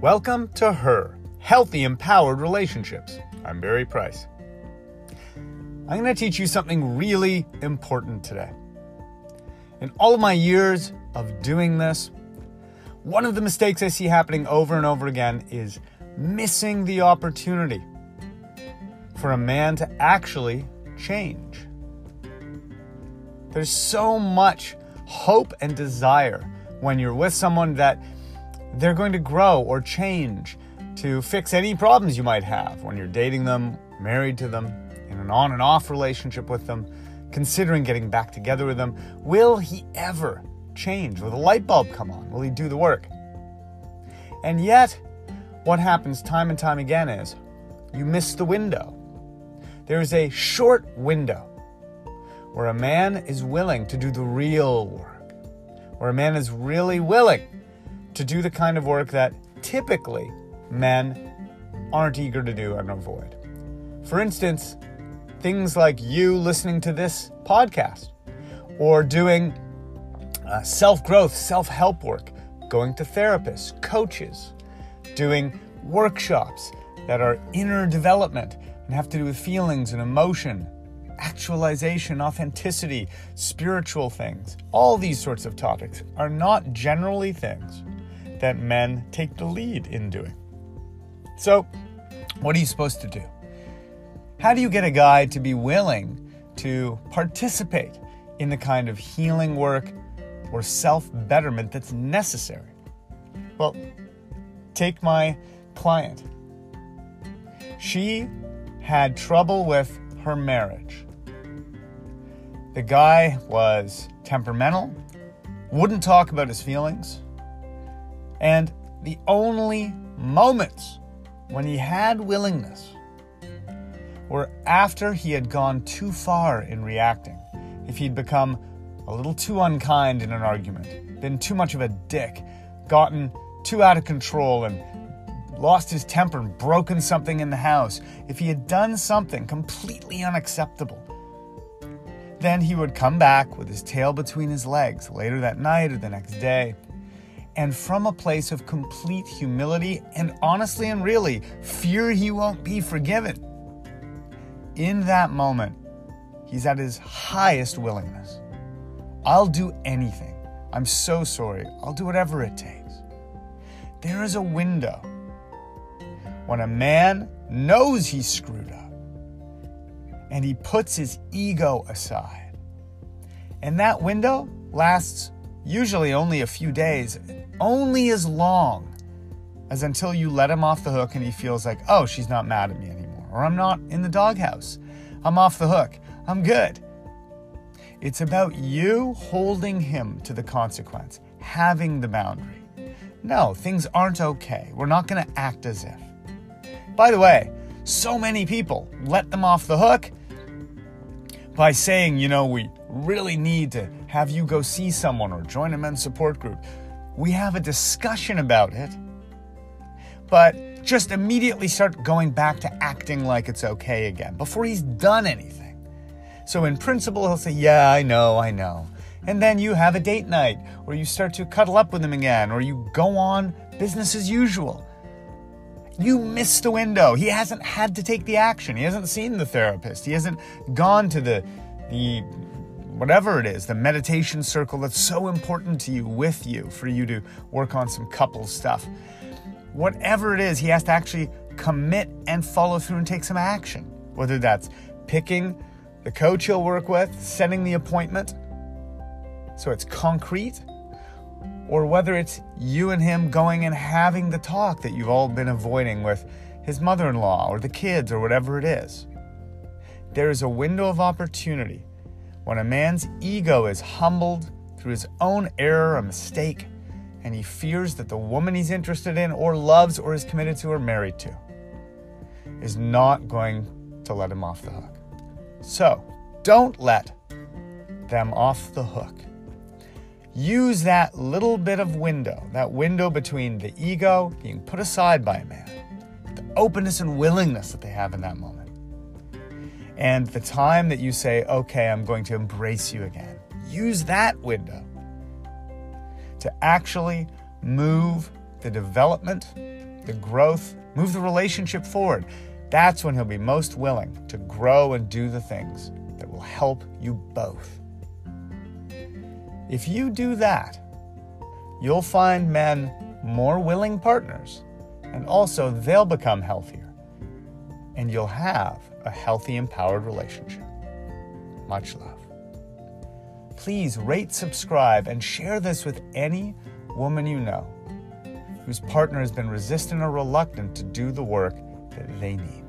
Welcome to Her Healthy Empowered Relationships. I'm Barry Price. I'm going to teach you something really important today. In all of my years of doing this, one of the mistakes I see happening over and over again is missing the opportunity for a man to actually change. There's so much hope and desire when you're with someone that they're going to grow or change to fix any problems you might have when you're dating them, married to them, in an on and off relationship with them, considering getting back together with them. Will he ever change? Will the light bulb come on? Will he do the work? And yet, what happens time and time again is you miss the window. There is a short window where a man is willing to do the real work, where a man is really willing to do the kind of work that typically men aren't eager to do and avoid. For instance, things like you listening to this podcast or doing uh, self growth, self help work, going to therapists, coaches, doing workshops that are inner development and have to do with feelings and emotion, actualization, authenticity, spiritual things. All these sorts of topics are not generally things that men take the lead in doing. So, what are you supposed to do? How do you get a guy to be willing to participate in the kind of healing work or self betterment that's necessary? Well, take my client. She had trouble with her marriage. The guy was temperamental, wouldn't talk about his feelings, and the only moments when he had willingness were after he had gone too far in reacting. If he'd become a little too unkind in an argument, been too much of a dick, gotten too out of control, and lost his temper and broken something in the house, if he had done something completely unacceptable, then he would come back with his tail between his legs later that night or the next day and from a place of complete humility and honestly and really fear he won't be forgiven. In that moment, he's at his highest willingness. I'll do anything. I'm so sorry. I'll do whatever it takes. There is a window when a man knows he's screwed up and he puts his ego aside. And that window lasts usually only a few days, only as long as until you let him off the hook and he feels like, oh, she's not mad at me anymore, or I'm not in the doghouse. I'm off the hook. I'm good. It's about you holding him to the consequence, having the boundary. No, things aren't okay. We're not going to act as if. By the way, so many people let them off the hook by saying, you know, we really need to have you go see someone or join a men's support group. We have a discussion about it, but just immediately start going back to acting like it's okay again before he's done anything. So, in principle, he'll say, Yeah, I know, I know. And then you have a date night, or you start to cuddle up with him again, or you go on business as usual. You missed the window. He hasn't had to take the action. He hasn't seen the therapist. He hasn't gone to the the whatever it is, the meditation circle that's so important to you with you for you to work on some couple stuff. Whatever it is, he has to actually commit and follow through and take some action. Whether that's picking the coach he'll work with, setting the appointment so it's concrete, or whether it's you and him going and having the talk that you've all been avoiding with his mother in law or the kids or whatever it is. There is a window of opportunity when a man's ego is humbled through his own error or mistake, and he fears that the woman he's interested in or loves or is committed to or married to is not going to let him off the hook. So, don't let them off the hook. Use that little bit of window, that window between the ego being put aside by a man, the openness and willingness that they have in that moment and the time that you say, okay, I'm going to embrace you again, use that window to actually move the development the growth, move the relationship forward, that's when he'll be most willing to grow and do the things that will help you both. If you do that, you'll find men more willing partners, and also they'll become healthier, and you'll have a healthy, empowered relationship. Much love. Please rate, subscribe, and share this with any woman you know whose partner has been resistant or reluctant to do the work that they need.